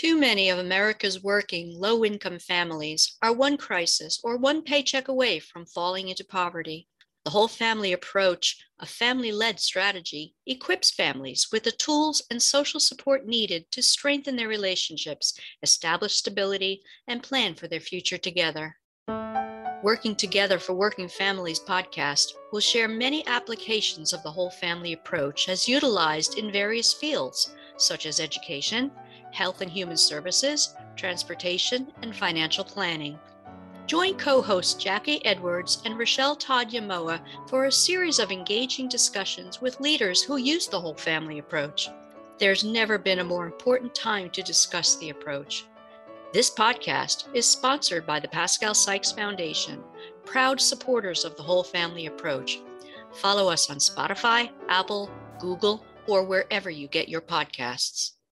Too many of America's working low income families are one crisis or one paycheck away from falling into poverty. The whole family approach, a family led strategy, equips families with the tools and social support needed to strengthen their relationships, establish stability, and plan for their future together. Working Together for Working Families podcast will share many applications of the whole family approach as utilized in various fields, such as education, health and human services, transportation, and financial planning. Join co hosts Jackie Edwards and Rochelle Todd Yamoa for a series of engaging discussions with leaders who use the whole family approach. There's never been a more important time to discuss the approach. This podcast is sponsored by the Pascale Sykes Foundation, proud supporters of the whole family approach. Follow us on Spotify, Apple, Google, or wherever you get your podcasts.